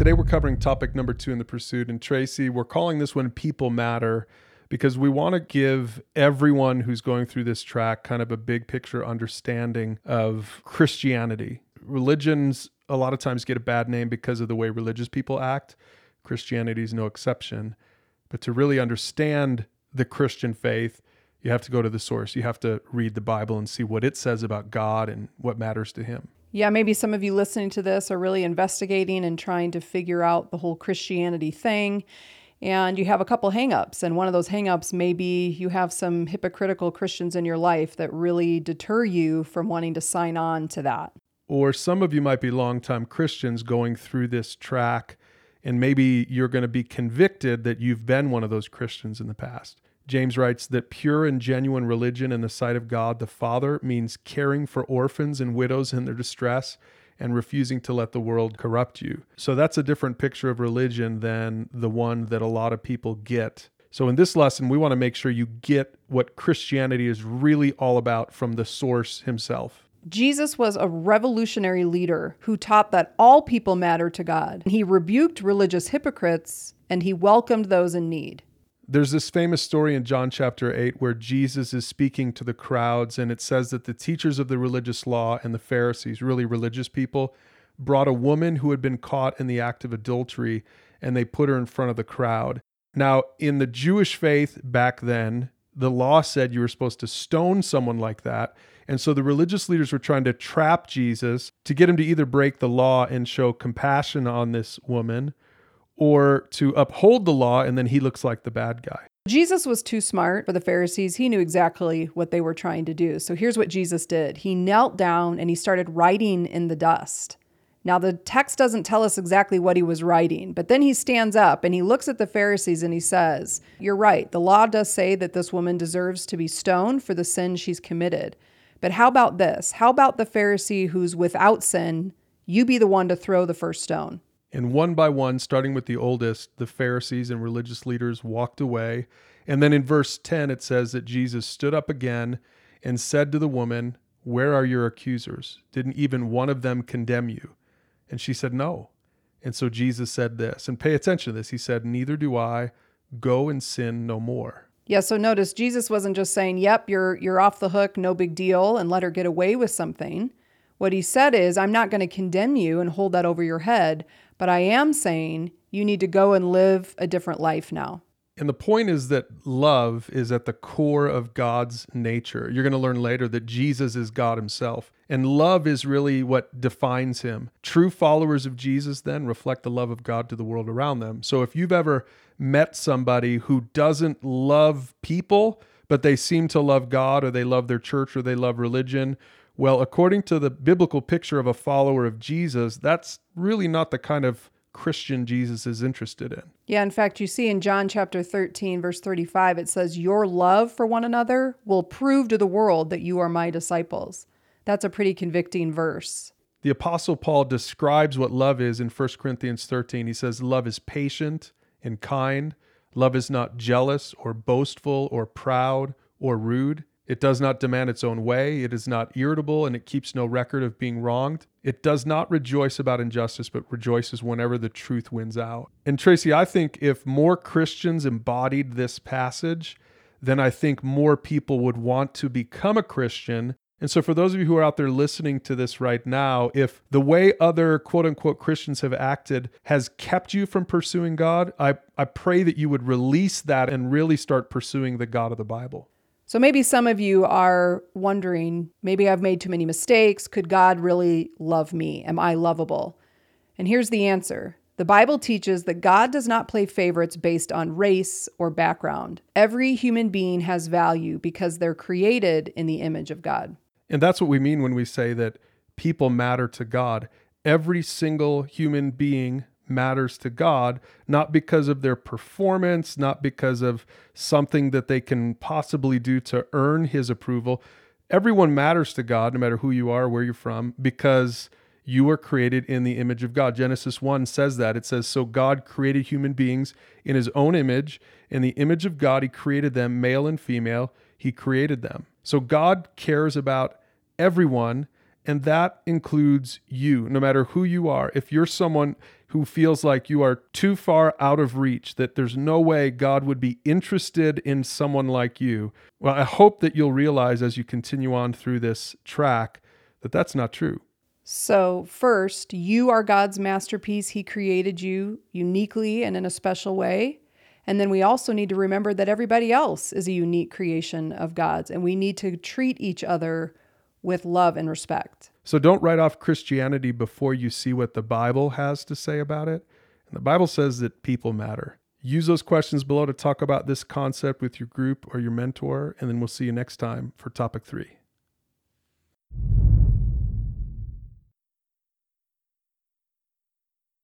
Today we're covering topic number two in the pursuit. And Tracy, we're calling this one People Matter because we want to give everyone who's going through this track kind of a big picture understanding of Christianity. Religions a lot of times get a bad name because of the way religious people act. Christianity is no exception. But to really understand the Christian faith, you have to go to the source. You have to read the Bible and see what it says about God and what matters to Him. Yeah, maybe some of you listening to this are really investigating and trying to figure out the whole Christianity thing. And you have a couple hangups. And one of those hangups may be you have some hypocritical Christians in your life that really deter you from wanting to sign on to that. Or some of you might be longtime Christians going through this track, and maybe you're going to be convicted that you've been one of those Christians in the past. James writes that pure and genuine religion in the sight of God the Father means caring for orphans and widows in their distress and refusing to let the world corrupt you. So that's a different picture of religion than the one that a lot of people get. So in this lesson, we want to make sure you get what Christianity is really all about from the source himself. Jesus was a revolutionary leader who taught that all people matter to God. He rebuked religious hypocrites and he welcomed those in need. There's this famous story in John chapter 8 where Jesus is speaking to the crowds, and it says that the teachers of the religious law and the Pharisees, really religious people, brought a woman who had been caught in the act of adultery and they put her in front of the crowd. Now, in the Jewish faith back then, the law said you were supposed to stone someone like that. And so the religious leaders were trying to trap Jesus to get him to either break the law and show compassion on this woman or to uphold the law and then he looks like the bad guy. Jesus was too smart for the Pharisees. He knew exactly what they were trying to do. So here's what Jesus did He knelt down and he started writing in the dust. Now, the text doesn't tell us exactly what he was writing, but then he stands up and he looks at the Pharisees and he says, You're right. The law does say that this woman deserves to be stoned for the sin she's committed. But how about this? How about the Pharisee who's without sin? You be the one to throw the first stone. And one by one, starting with the oldest, the Pharisees and religious leaders walked away. And then in verse 10, it says that Jesus stood up again and said to the woman, Where are your accusers? Didn't even one of them condemn you? And she said, No. And so Jesus said this, and pay attention to this. He said, Neither do I. Go and sin no more. Yeah, so notice Jesus wasn't just saying, "Yep, you're you're off the hook, no big deal," and let her get away with something. What he said is, "I'm not going to condemn you and hold that over your head. But I am saying you need to go and live a different life now. And the point is that love is at the core of God's nature. You're going to learn later that Jesus is God himself. And love is really what defines him. True followers of Jesus then reflect the love of God to the world around them. So if you've ever met somebody who doesn't love people, but they seem to love God or they love their church or they love religion well, according to the biblical picture of a follower of Jesus, that's really not the kind of Christian Jesus is interested in. Yeah, in fact, you see in John chapter 13, verse 35, it says, Your love for one another will prove to the world that you are my disciples. That's a pretty convicting verse. The Apostle Paul describes what love is in 1 Corinthians 13. He says, Love is patient and kind. Love is not jealous or boastful or proud or rude. It does not demand its own way. It is not irritable and it keeps no record of being wronged. It does not rejoice about injustice, but rejoices whenever the truth wins out. And Tracy, I think if more Christians embodied this passage, then I think more people would want to become a Christian. And so, for those of you who are out there listening to this right now, if the way other quote unquote Christians have acted has kept you from pursuing God, I, I pray that you would release that and really start pursuing the God of the Bible. So maybe some of you are wondering maybe I've made too many mistakes. Could God really love me? Am I lovable? And here's the answer the Bible teaches that God does not play favorites based on race or background. Every human being has value because they're created in the image of God. And that's what we mean when we say that people matter to God. Every single human being matters to God, not because of their performance, not because of something that they can possibly do to earn his approval. Everyone matters to God, no matter who you are, where you're from, because you were created in the image of God. Genesis 1 says that. It says, So God created human beings in his own image. In the image of God, he created them, male and female. He created them. So God cares about everyone, and that includes you, no matter who you are. If you're someone who feels like you are too far out of reach, that there's no way God would be interested in someone like you, well, I hope that you'll realize as you continue on through this track that that's not true. So, first, you are God's masterpiece. He created you uniquely and in a special way. And then we also need to remember that everybody else is a unique creation of God's, and we need to treat each other with love and respect. So don't write off Christianity before you see what the Bible has to say about it. And the Bible says that people matter. Use those questions below to talk about this concept with your group or your mentor, and then we'll see you next time for topic three.